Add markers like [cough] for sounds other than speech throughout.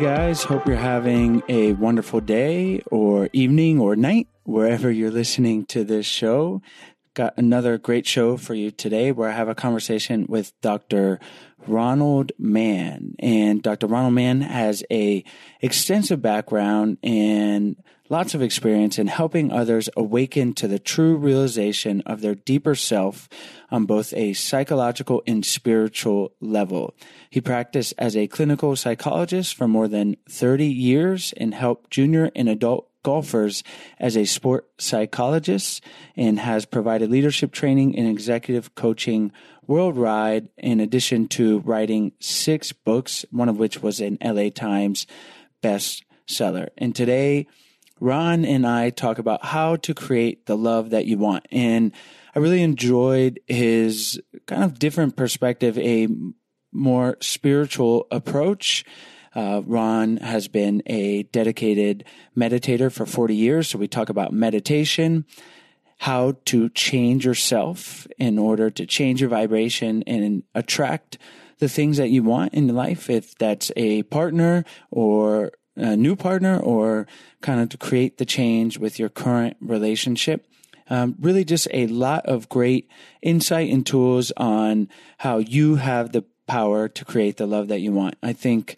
Guys, hope you're having a wonderful day or evening or night wherever you're listening to this show. Got another great show for you today where I have a conversation with Dr. Ronald Mann. And Dr. Ronald Mann has a extensive background and lots of experience in helping others awaken to the true realization of their deeper self on both a psychological and spiritual level. He practiced as a clinical psychologist for more than 30 years and helped junior and adult golfers as a sport psychologist and has provided leadership training and executive coaching worldwide in addition to writing six books, one of which was an LA Times bestseller. And today, Ron and I talk about how to create the love that you want. And I really enjoyed his kind of different perspective, a more spiritual approach. Uh, Ron has been a dedicated meditator for 40 years. So we talk about meditation, how to change yourself in order to change your vibration and attract the things that you want in life. If that's a partner or a new partner or kind of to create the change with your current relationship. Um, really just a lot of great insight and tools on how you have the power to create the love that you want. I think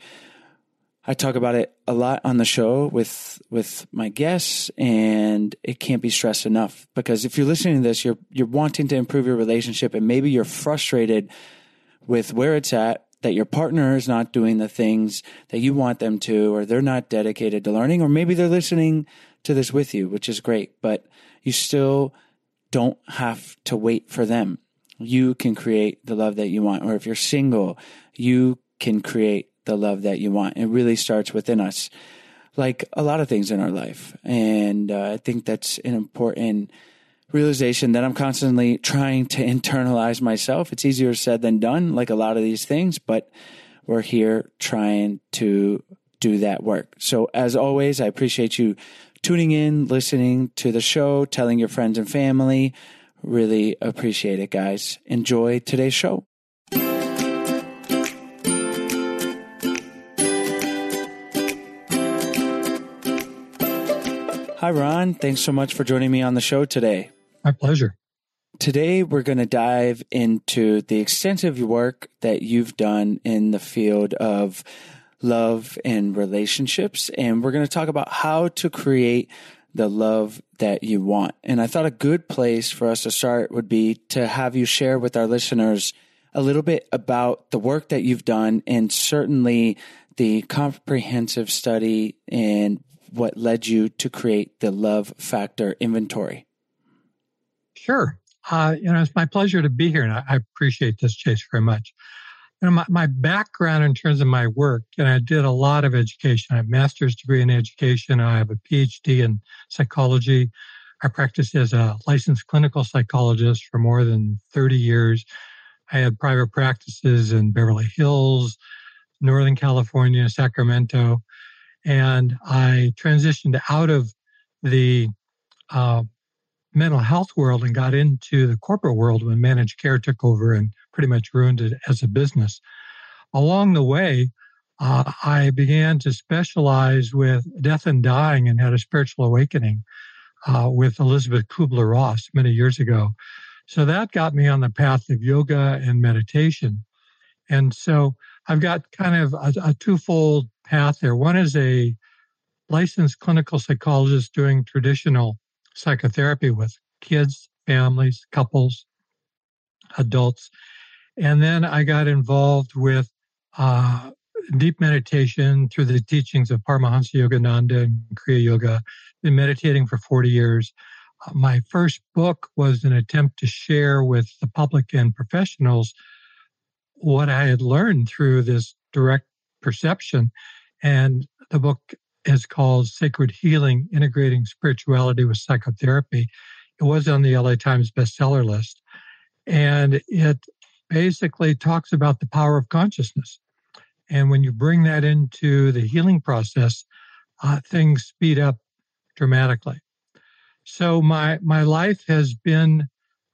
I talk about it a lot on the show with with my guests and it can't be stressed enough because if you're listening to this you're you're wanting to improve your relationship and maybe you're frustrated with where it's at that your partner is not doing the things that you want them to or they're not dedicated to learning or maybe they're listening to this with you which is great but you still don't have to wait for them you can create the love that you want. Or if you're single, you can create the love that you want. It really starts within us, like a lot of things in our life. And uh, I think that's an important realization that I'm constantly trying to internalize myself. It's easier said than done, like a lot of these things, but we're here trying to do that work. So as always, I appreciate you tuning in, listening to the show, telling your friends and family. Really appreciate it, guys. Enjoy today's show. Hi, Ron. Thanks so much for joining me on the show today. My pleasure. Today, we're going to dive into the extensive work that you've done in the field of love and relationships. And we're going to talk about how to create the love that you want. And I thought a good place for us to start would be to have you share with our listeners a little bit about the work that you've done and certainly the comprehensive study and what led you to create the love factor inventory. Sure. Uh, you know, it's my pleasure to be here and I, I appreciate this, Chase, very much you know, my, my background in terms of my work, and I did a lot of education. I have a master's degree in education. I have a PhD in psychology. I practiced as a licensed clinical psychologist for more than 30 years. I had private practices in Beverly Hills, Northern California, Sacramento, and I transitioned out of the uh, mental health world and got into the corporate world when managed care took over and pretty much ruined it as a business. Along the way, uh, I began to specialize with death and dying and had a spiritual awakening uh, with Elisabeth Kubler Ross many years ago. So that got me on the path of yoga and meditation. And so I've got kind of a, a twofold path there. One is a licensed clinical psychologist doing traditional psychotherapy with kids, families, couples, adults. And then I got involved with uh, deep meditation through the teachings of Paramahansa Yogananda and Kriya Yoga. Been meditating for 40 years. Uh, my first book was an attempt to share with the public and professionals what I had learned through this direct perception. And the book is called Sacred Healing Integrating Spirituality with Psychotherapy. It was on the LA Times bestseller list. And it basically talks about the power of consciousness. And when you bring that into the healing process, uh, things speed up dramatically. So my my life has been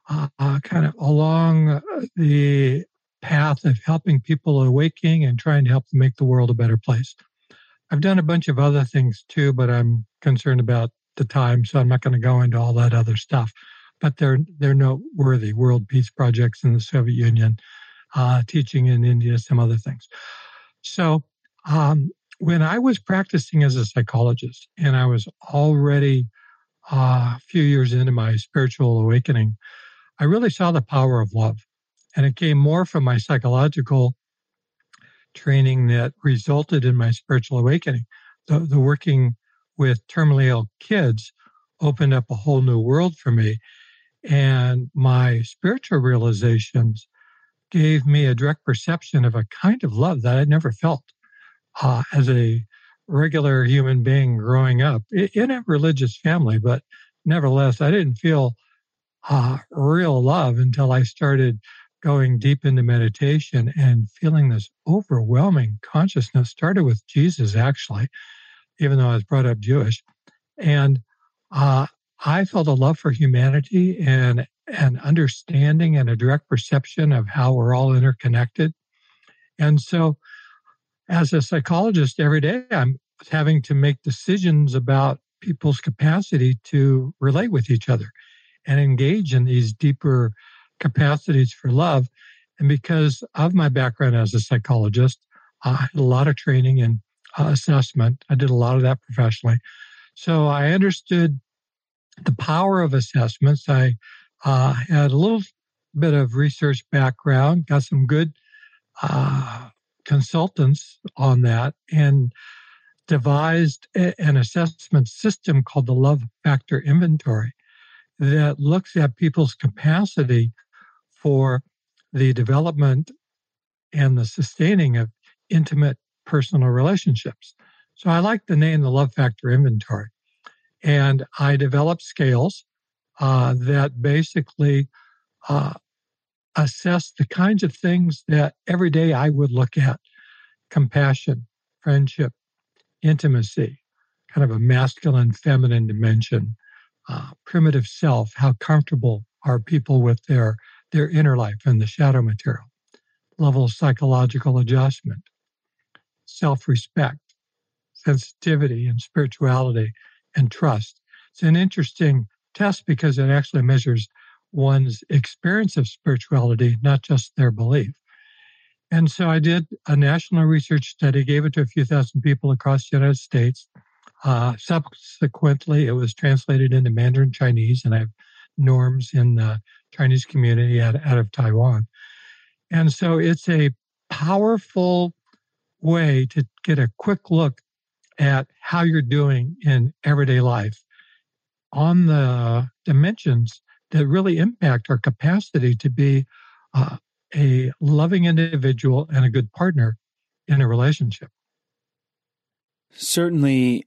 uh, uh, kind of along the path of helping people awaking and trying to help them make the world a better place. I've done a bunch of other things too, but I'm concerned about the time, so I'm not going to go into all that other stuff. But they're they're noteworthy. World peace projects in the Soviet Union, uh, teaching in India, some other things. So um, when I was practicing as a psychologist, and I was already uh, a few years into my spiritual awakening, I really saw the power of love, and it came more from my psychological training that resulted in my spiritual awakening. The, the working with terminally ill kids opened up a whole new world for me. And my spiritual realizations gave me a direct perception of a kind of love that I'd never felt uh, as a regular human being growing up in a religious family. But nevertheless, I didn't feel uh, real love until I started going deep into meditation and feeling this overwhelming consciousness started with Jesus, actually, even though I was brought up Jewish. And uh, I felt a love for humanity and an understanding and a direct perception of how we're all interconnected. And so, as a psychologist, every day I'm having to make decisions about people's capacity to relate with each other and engage in these deeper capacities for love. And because of my background as a psychologist, I had a lot of training in uh, assessment. I did a lot of that professionally. So I understood the power of assessments. I uh, had a little bit of research background, got some good uh, consultants on that, and devised a, an assessment system called the Love Factor Inventory that looks at people's capacity for the development and the sustaining of intimate personal relationships. So I like the name the Love Factor Inventory. And I developed scales uh, that basically uh, assess the kinds of things that every day I would look at compassion, friendship, intimacy, kind of a masculine, feminine dimension, uh, primitive self, how comfortable are people with their, their inner life and the shadow material, level of psychological adjustment, self respect, sensitivity, and spirituality and trust. It's an interesting test because it actually measures one's experience of spirituality, not just their belief. And so I did a national research study, gave it to a few thousand people across the United States. Uh, subsequently, it was translated into Mandarin Chinese, and I have norms in the Chinese community out, out of Taiwan. And so it's a powerful way to get a quick look at how you're doing in everyday life on the dimensions that really impact our capacity to be uh, a loving individual and a good partner in a relationship. Certainly,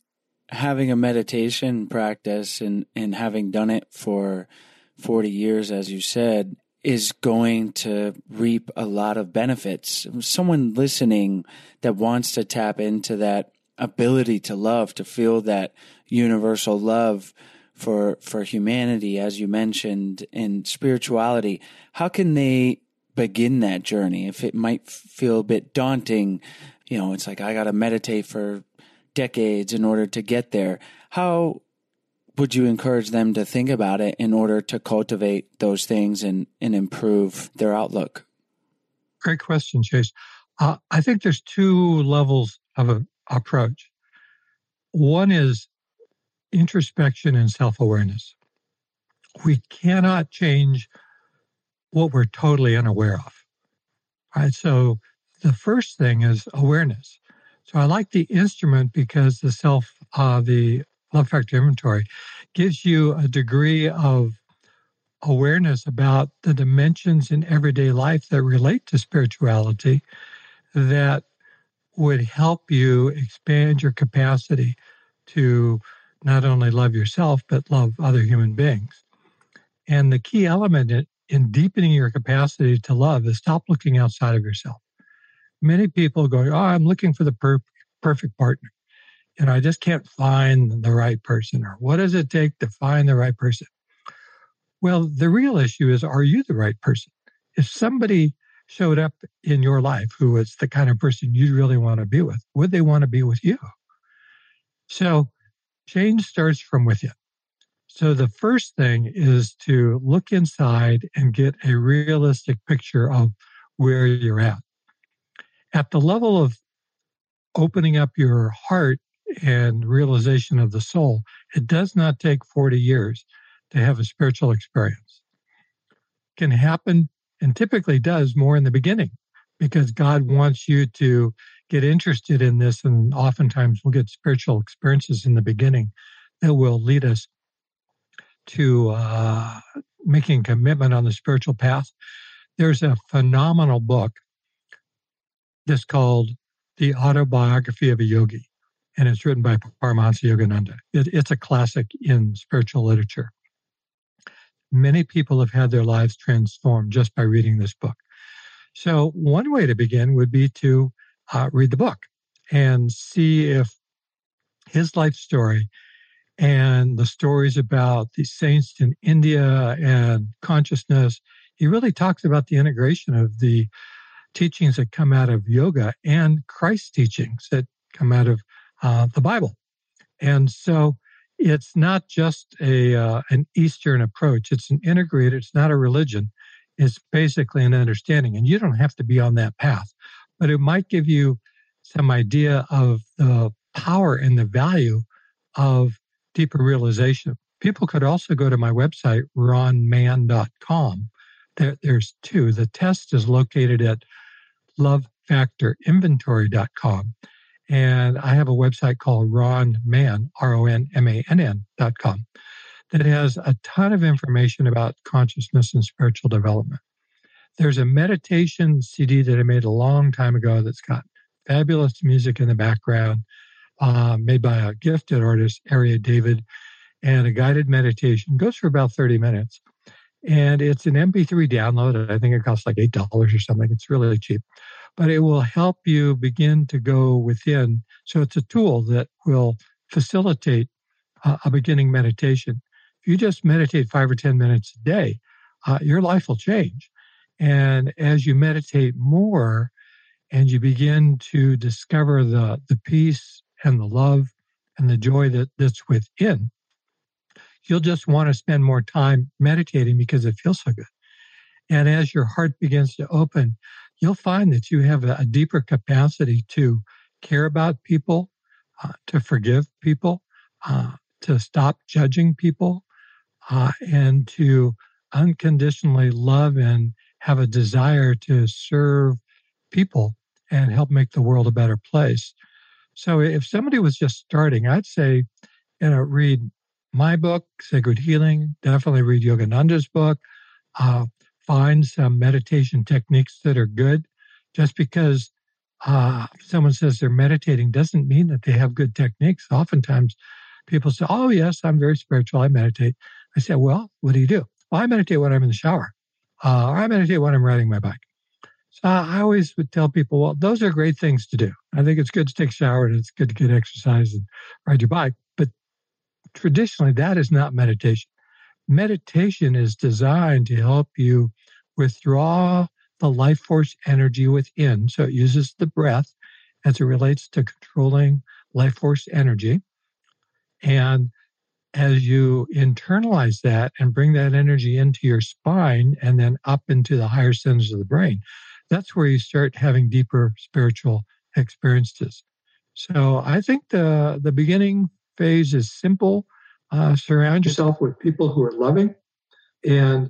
having a meditation practice and, and having done it for 40 years, as you said, is going to reap a lot of benefits. Someone listening that wants to tap into that ability to love, to feel that universal love for for humanity, as you mentioned, in spirituality, how can they begin that journey? If it might feel a bit daunting, you know, it's like I got to meditate for decades in order to get there. How would you encourage them to think about it in order to cultivate those things and, and improve their outlook? Great question, Chase. Uh, I think there's two levels of a approach. One is introspection and self awareness. We cannot change what we're totally unaware of. Right. So the first thing is awareness. So I like the instrument because the self, uh, the love factor inventory gives you a degree of awareness about the dimensions in everyday life that relate to spirituality that would help you expand your capacity to not only love yourself, but love other human beings. And the key element in, in deepening your capacity to love is stop looking outside of yourself. Many people go, Oh, I'm looking for the per- perfect partner. And I just can't find the right person. Or what does it take to find the right person? Well, the real issue is, are you the right person? If somebody showed up in your life who was the kind of person you really want to be with, would they want to be with you? So change starts from within. So the first thing is to look inside and get a realistic picture of where you're at. At the level of opening up your heart and realization of the soul, it does not take 40 years to have a spiritual experience. It can happen and typically does more in the beginning because God wants you to get interested in this. And oftentimes we'll get spiritual experiences in the beginning that will lead us to uh, making commitment on the spiritual path. There's a phenomenal book that's called The Autobiography of a Yogi, and it's written by Paramahansa Yogananda. It, it's a classic in spiritual literature many people have had their lives transformed just by reading this book. So, one way to begin would be to uh, read the book and see if his life story and the stories about the saints in India and consciousness. He really talks about the integration of the teachings that come out of yoga and Christ's teachings that come out of uh, the Bible. And so it's not just a uh, an Eastern approach. It's an integrated. It's not a religion. It's basically an understanding, and you don't have to be on that path, but it might give you some idea of the power and the value of deeper realization. People could also go to my website, ronmann.com. There, there's two. The test is located at lovefactorinventory.com. And I have a website called Ron Mann, R O N M A N N dot com, that has a ton of information about consciousness and spiritual development. There's a meditation CD that I made a long time ago that's got fabulous music in the background, uh, made by a gifted artist, Aria David, and a guided meditation. Goes for about 30 minutes. And it's an MP3 download. I think it costs like $8 or something. It's really cheap but it will help you begin to go within. So it's a tool that will facilitate uh, a beginning meditation. If you just meditate five or 10 minutes a day, uh, your life will change. And as you meditate more and you begin to discover the, the peace and the love and the joy that, that's within, you'll just want to spend more time meditating because it feels so good. And as your heart begins to open, you'll find that you have a, deeper capacity to care about people, uh, to forgive people, uh, to stop judging people, uh, and to unconditionally love and have a desire to serve people and help make the world a better place. So if somebody was just starting, I'd say, you know, read my book, Sacred Healing. Definitely read Yogananda's book. Uh, find some meditation techniques that are good. Just because uh, someone says they're meditating doesn't mean that they have good techniques. Oftentimes, people say, "Oh, yes, I'm very spiritual. I meditate." I say, "Well, what do you do?" Well, I meditate when I'm in the shower, uh, or I meditate when I'm riding my bike. So I always would tell people, "Well, those are great things to do. I think it's good to take a shower and it's good to get exercise and ride your bike." Traditionally, that is not meditation. Meditation is designed to help you withdraw the life force energy within. So it uses the breath as it relates to controlling life force energy. And as you internalize that and bring that energy into your spine and then up into the higher centers of the brain, that's where you start having deeper spiritual experiences. So I think the the beginning phase is simple. Uh, surround yourself with people who are loving and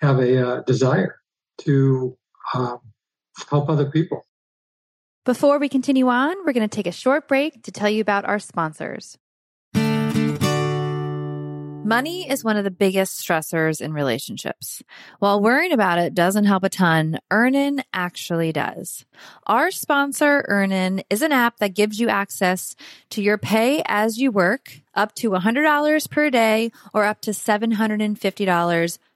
have a uh, desire to um, help other people. Before we continue on, we're going to take a short break to tell you about our sponsors. Money is one of the biggest stressors in relationships. While worrying about it doesn't help a ton, Earnin actually does. Our sponsor, Earnin, is an app that gives you access to your pay as you work, up to $100 per day or up to $750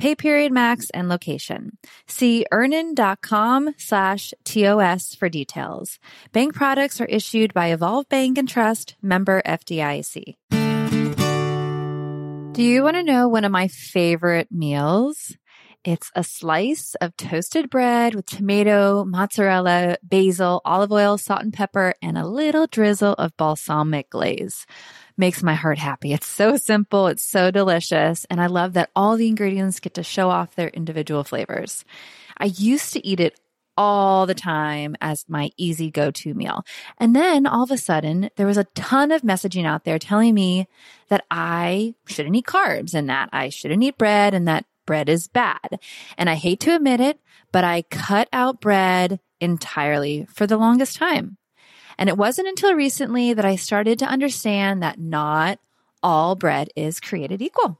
pay period max, and location. See earnin.com slash TOS for details. Bank products are issued by Evolve Bank and Trust, member FDIC. Do you want to know one of my favorite meals? It's a slice of toasted bread with tomato, mozzarella, basil, olive oil, salt and pepper, and a little drizzle of balsamic glaze makes my heart happy. It's so simple. It's so delicious. And I love that all the ingredients get to show off their individual flavors. I used to eat it all the time as my easy go to meal. And then all of a sudden, there was a ton of messaging out there telling me that I shouldn't eat carbs and that I shouldn't eat bread and that bread is bad. And I hate to admit it, but I cut out bread entirely for the longest time. And it wasn't until recently that I started to understand that not all bread is created equal.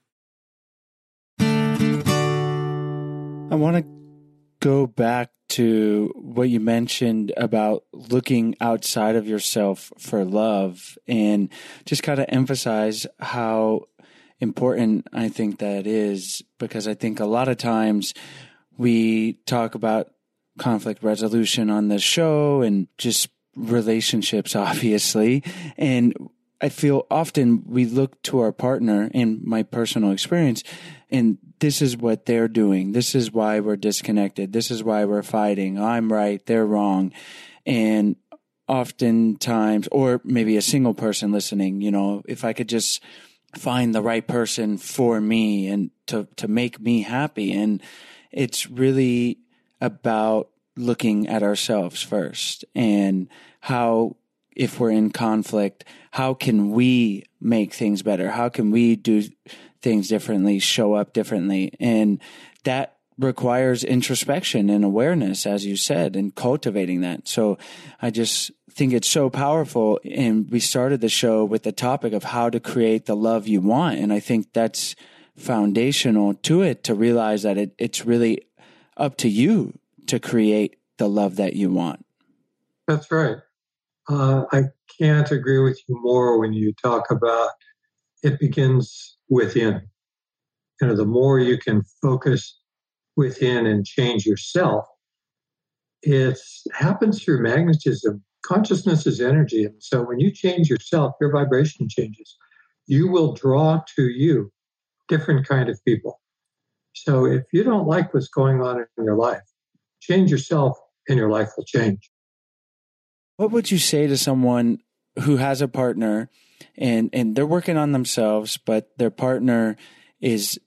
I want to go back to what you mentioned about looking outside of yourself for love and just kind of emphasize how important I think that is because I think a lot of times we talk about conflict resolution on the show and just relationships, [laughs] obviously. And I feel often we look to our partner in my personal experience and this is what they're doing. This is why we're disconnected. This is why we're fighting. I'm right. They're wrong. And oftentimes, or maybe a single person listening, you know, if I could just find the right person for me and to, to make me happy. And it's really about looking at ourselves first and how if we're in conflict, how can we make things better? How can we do things differently, show up differently? And that requires introspection and awareness, as you said, and cultivating that. So I just think it's so powerful. And we started the show with the topic of how to create the love you want. And I think that's foundational to it to realize that it, it's really up to you to create the love that you want. That's right. Uh, I can't agree with you more when you talk about it begins within. You know, the more you can focus within and change yourself, it happens through magnetism. Consciousness is energy. And so when you change yourself, your vibration changes. You will draw to you different kind of people. So if you don't like what's going on in your life, change yourself and your life will change. What would you say to someone who has a partner and and they're working on themselves, but their partner is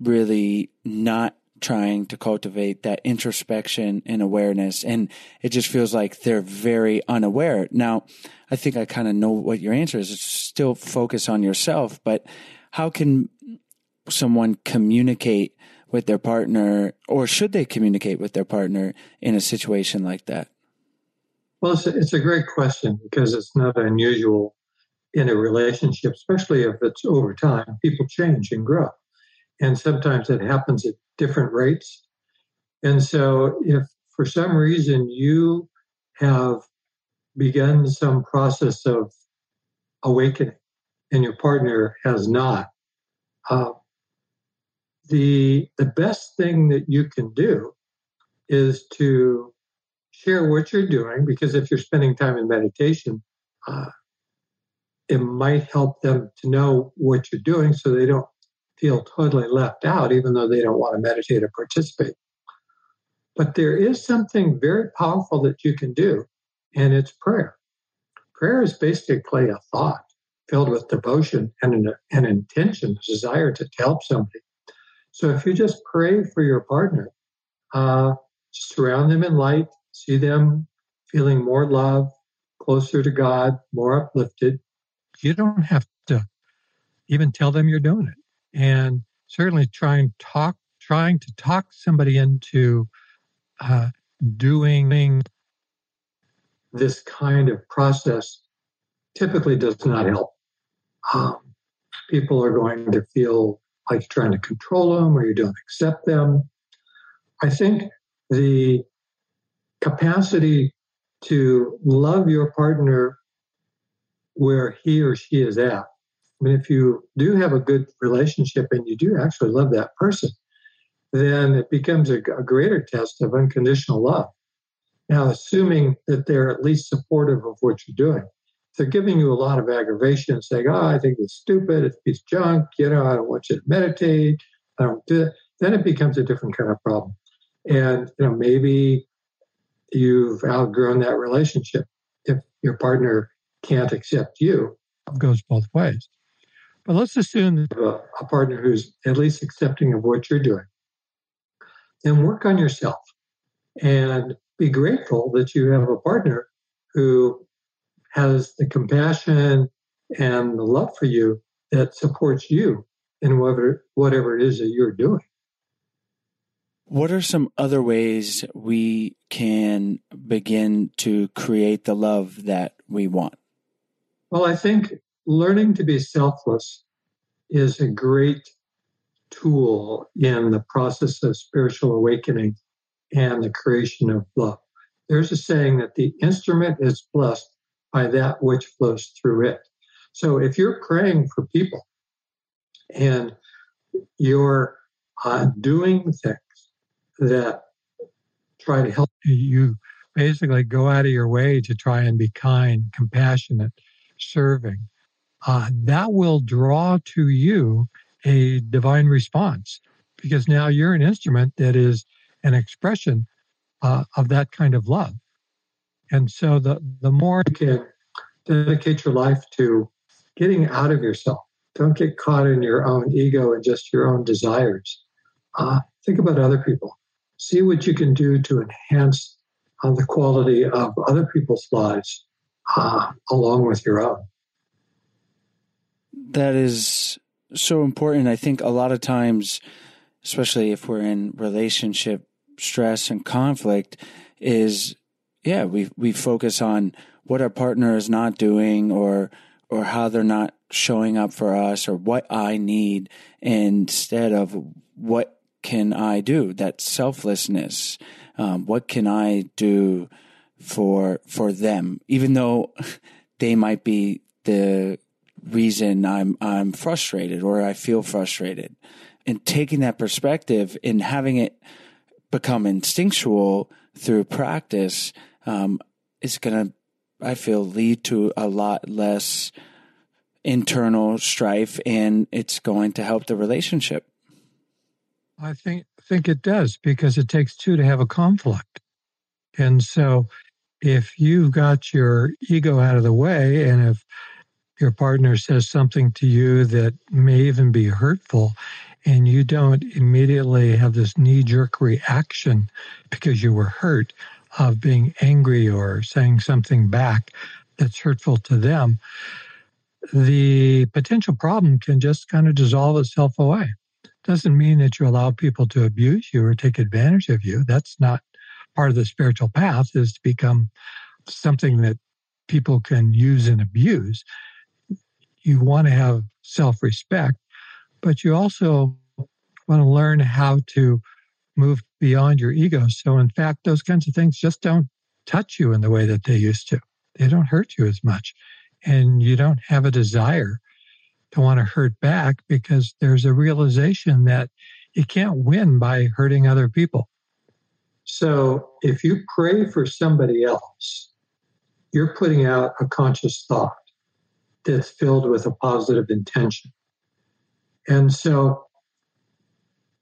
really not trying to cultivate that introspection and awareness and it just feels like they're very unaware. Now, I think I kind of know what your answer is. It's still focus on yourself, but how can someone communicate with their partner or should they communicate with their partner in a situation like that? Well, it's a, it's a great question because it's not unusual in a relationship, especially if it's over time. People change and grow. And sometimes it happens at different rates. And so, if for some reason you have begun some process of awakening and your partner has not, uh, the the best thing that you can do is to share what you're doing because if you're spending time in meditation uh, it might help them to know what you're doing so they don't feel totally left out even though they don't want to meditate or participate but there is something very powerful that you can do and it's prayer prayer is basically a thought filled with devotion and an, an intention a desire to help somebody so if you just pray for your partner, uh, surround them in light, see them feeling more love, closer to God, more uplifted. You don't have to even tell them you're doing it. And certainly trying talk, trying to talk somebody into uh, doing this kind of process typically does not help. Um, people are going to feel like you're trying to control them or you don't accept them. I think the capacity to love your partner where he or she is at. I mean, if you do have a good relationship and you do actually love that person, then it becomes a, a greater test of unconditional love. Now, assuming that they're at least supportive of what you're doing if they're giving you a lot of aggravation, and saying, "Oh, I think it's stupid. It's piece junk. You know, I don't want you to meditate. I don't do it." Then it becomes a different kind of problem, and you know, maybe you've outgrown that relationship. If your partner can't accept you, it goes both ways. But let's assume a, a partner who's at least accepting of what you're doing. Then work on yourself and be grateful that you have a partner who has the compassion and the love for you that supports you in whatever whatever it is that you're doing. What are some other ways we can begin to create the love that we want? Well, I think learning to be selfless is a great tool in the process of spiritual awakening and the creation of love. There's a saying that the instrument is blessed by that which flows through it. So if you're praying for people and you're uh, doing things that try to help you basically go out of your way to try and be kind, compassionate, serving, uh, that will draw to you a divine response because now you're an instrument that is an expression uh, of that kind of love. And so the, the more you can dedicate your life to getting out of yourself, don't get caught in your own ego and just your own desires. Uh, think about other people. See what you can do to enhance uh, the quality of other people's lives uh, along with your own. That is so important. I think a lot of times, especially if we're in relationship stress and conflict, is yeah, we we focus on what our partner is not doing or or how they're not showing up for us or what I need instead of what can I do? That selflessness. Um, what can I do for for them? Even though [laughs] they might be the reason I'm I'm frustrated or I feel frustrated. And taking that perspective and having it become instinctual through practice um, is going to, I feel, lead to a lot less internal strife and it's going to help the relationship. I think think it does because it takes two to have a conflict. And so if you've got your ego out of the way and if your partner says something to you that may even be hurtful and you don't immediately have this knee jerk reaction because you were hurt, of being angry or saying something back that's hurtful to them, the potential problem can just kind of dissolve itself away. Doesn't mean that you allow people to abuse you or take advantage of you. That's not part of the spiritual path, is to become something that people can use and abuse. You want to have self respect, but you also want to learn how to move beyond your ego. So, in fact, those kinds of things just don't touch you in the way that they used to. They don't hurt you as much. And you don't have a desire to want to hurt back because there's a realization that you can't win by hurting other people. So if you pray for somebody else, you're putting out a conscious thought that's filled with a positive intention. And so,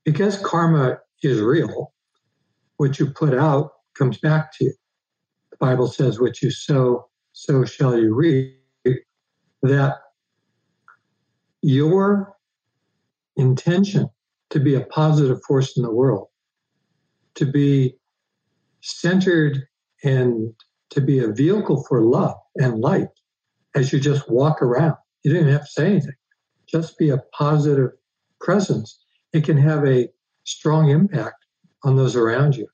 because karma is real, what you put out comes back to you. The Bible says, What you sow, so shall you reap. That your intention to be a positive force in the world, to be centered and to be a vehicle for love and light as you just walk around. You didn't have to say anything, just be a positive presence. It can have a strong impact on those around you.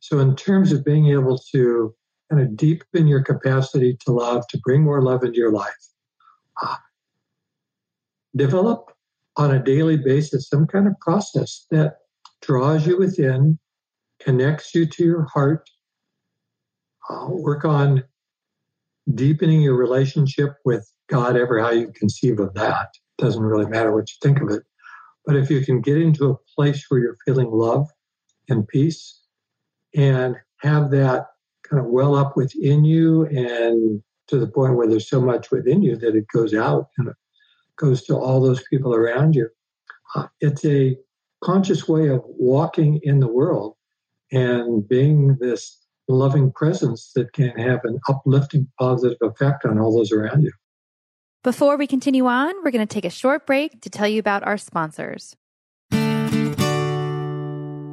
So, in terms of being able to kind of deepen your capacity to love, to bring more love into your life, uh, develop on a daily basis some kind of process that draws you within, connects you to your heart. Uh, work on deepening your relationship with God, ever how you conceive of that. Doesn't really matter what you think of it. But if you can get into a place where you're feeling love and peace and have that kind of well up within you and to the point where there's so much within you that it goes out and it goes to all those people around you. Uh, it's a conscious way of walking in the world and being this loving presence that can have an uplifting positive effect on all those around you. Before we continue on, we're going to take a short break to tell you about our sponsors.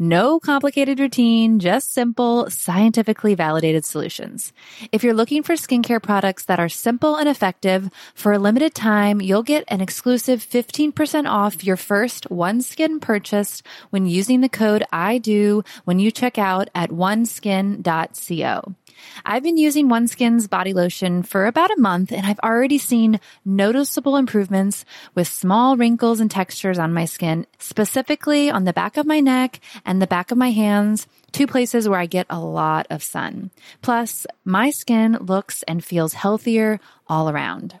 no complicated routine, just simple, scientifically validated solutions. If you're looking for skincare products that are simple and effective, for a limited time, you'll get an exclusive 15% off your first OneSkin purchase when using the code I do when you check out at oneskin.co. I've been using OneSkin's body lotion for about a month and I've already seen noticeable improvements with small wrinkles and textures on my skin, specifically on the back of my neck and the back of my hands, two places where I get a lot of sun. Plus, my skin looks and feels healthier all around.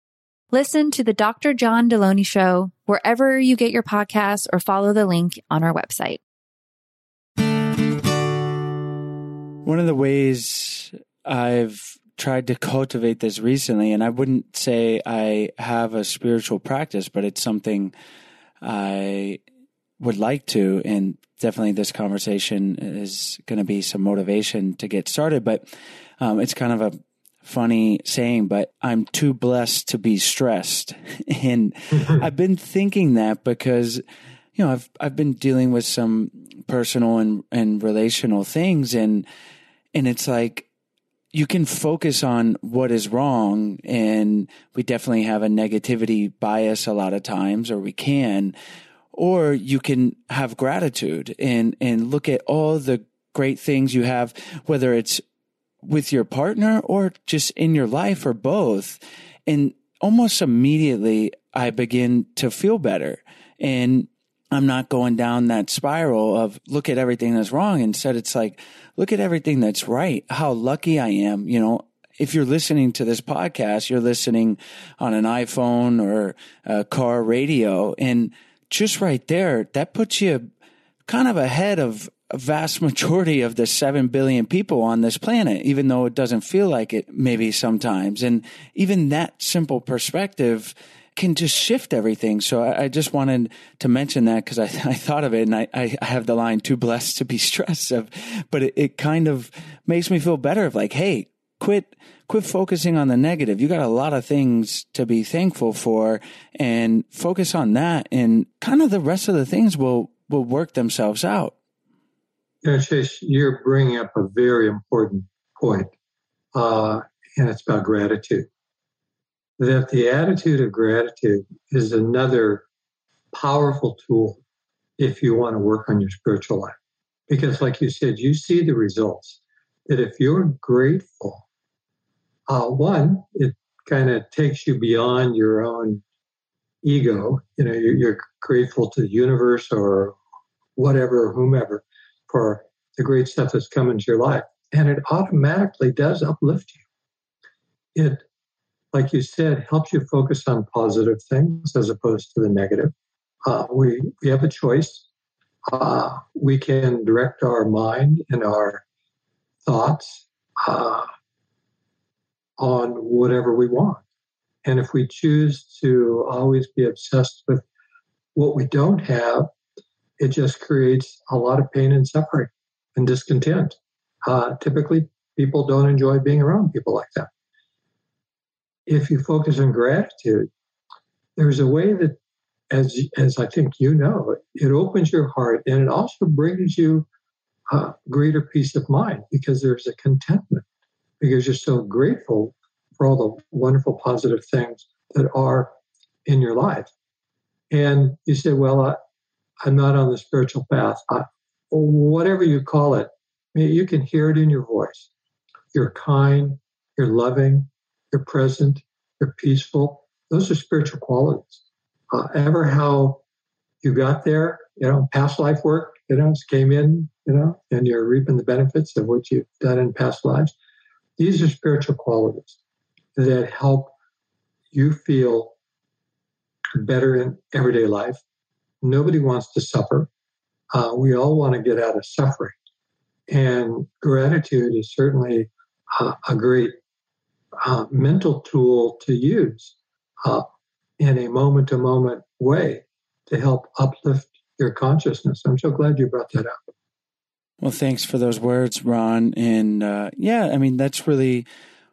Listen to the Dr. John Delony Show wherever you get your podcasts or follow the link on our website. One of the ways I've tried to cultivate this recently, and I wouldn't say I have a spiritual practice, but it's something I would like to, and definitely this conversation is going to be some motivation to get started. But um, it's kind of a funny saying, but I'm too blessed to be stressed. [laughs] and [laughs] I've been thinking that because, you know, I've, I've been dealing with some personal and, and relational things and, and it's like, you can focus on what is wrong and we definitely have a negativity bias a lot of times or we can or you can have gratitude and and look at all the great things you have whether it's with your partner or just in your life or both. And almost immediately I begin to feel better. And I'm not going down that spiral of look at everything that's wrong. Instead, it's like, look at everything that's right. How lucky I am. You know, if you're listening to this podcast, you're listening on an iPhone or a car radio. And just right there, that puts you kind of ahead of a vast majority of the 7 billion people on this planet, even though it doesn't feel like it maybe sometimes. And even that simple perspective can just shift everything. So I, I just wanted to mention that because I, [laughs] I thought of it and I, I have the line too blessed to be stressed of, but it, it kind of makes me feel better of like, Hey, quit, quit focusing on the negative. You got a lot of things to be thankful for and focus on that and kind of the rest of the things will, will work themselves out. You know, Chase, you're bringing up a very important point, uh, and it's about gratitude. That the attitude of gratitude is another powerful tool if you want to work on your spiritual life. Because, like you said, you see the results. That if you're grateful, uh, one, it kind of takes you beyond your own ego. You know, you're, you're grateful to the universe or whatever, whomever for the great stuff that's come into your life. And it automatically does uplift you. It, like you said, helps you focus on positive things as opposed to the negative. Uh, we, we have a choice. Uh, we can direct our mind and our thoughts uh, on whatever we want. And if we choose to always be obsessed with what we don't have, it just creates a lot of pain and suffering and discontent. Uh, typically, people don't enjoy being around people like that. If you focus on gratitude, there's a way that, as as I think you know, it opens your heart and it also brings you a greater peace of mind because there's a contentment because you're so grateful for all the wonderful positive things that are in your life. And you say, well, I'm not on the spiritual path. I, whatever you call it, you can hear it in your voice. You're kind, you're loving, you're present, you're peaceful. Those are spiritual qualities. Uh, ever how you got there, you know, past life work, you know, came in, you know, and you're reaping the benefits of what you've done in past lives. These are spiritual qualities that help you feel better in everyday life Nobody wants to suffer. Uh, we all want to get out of suffering. And gratitude is certainly uh, a great uh, mental tool to use uh, in a moment to moment way to help uplift your consciousness. I'm so glad you brought that up. Well, thanks for those words, Ron. And uh, yeah, I mean, that's really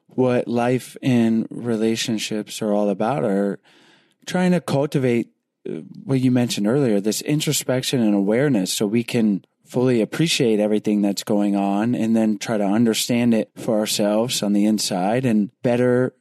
what life and relationships are all about, are trying to cultivate what you mentioned earlier, this introspection and awareness so we can fully appreciate everything that's going on and then try to understand it for ourselves on the inside and better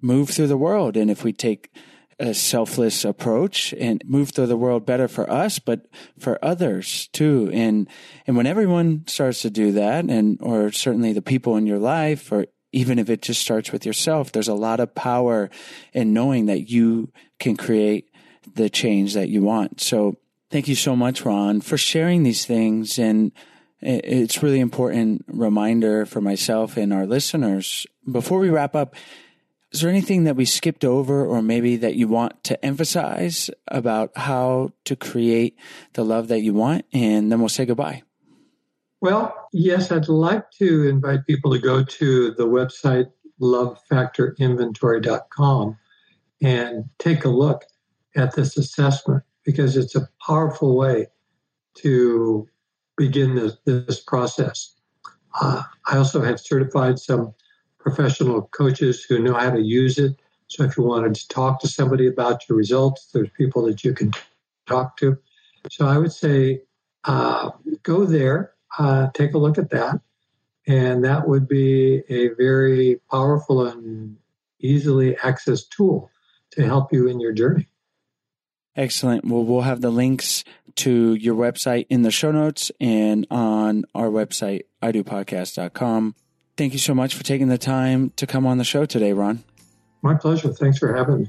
move through the world. And if we take a selfless approach and move through the world better for us, but for others too. And, and when everyone starts to do that and, or certainly the people in your life or even if it just starts with yourself, there's a lot of power in knowing that you can create the change that you want. So thank you so much, Ron, for sharing these things. And it's really important reminder for myself and our listeners. Before we wrap up, is there anything that we skipped over or maybe that you want to emphasize about how to create the love that you want? And then we'll say goodbye. Well, yes, I'd like to invite people to go to the website lovefactorinventory.com and take a look at this assessment because it's a powerful way to begin this, this process. Uh, I also have certified some professional coaches who know how to use it. So if you wanted to talk to somebody about your results, there's people that you can talk to. So I would say uh, go there, uh, take a look at that. And that would be a very powerful and easily accessed tool to help you in your journey. Excellent. Well, we'll have the links to your website in the show notes and on our website, idopodcast.com. Thank you so much for taking the time to come on the show today, Ron. My pleasure. Thanks for having me.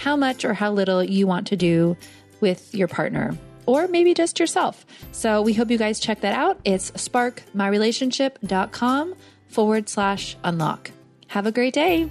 how much or how little you want to do with your partner or maybe just yourself. So we hope you guys check that out. It's sparkmyrelationship.com forward slash unlock. Have a great day.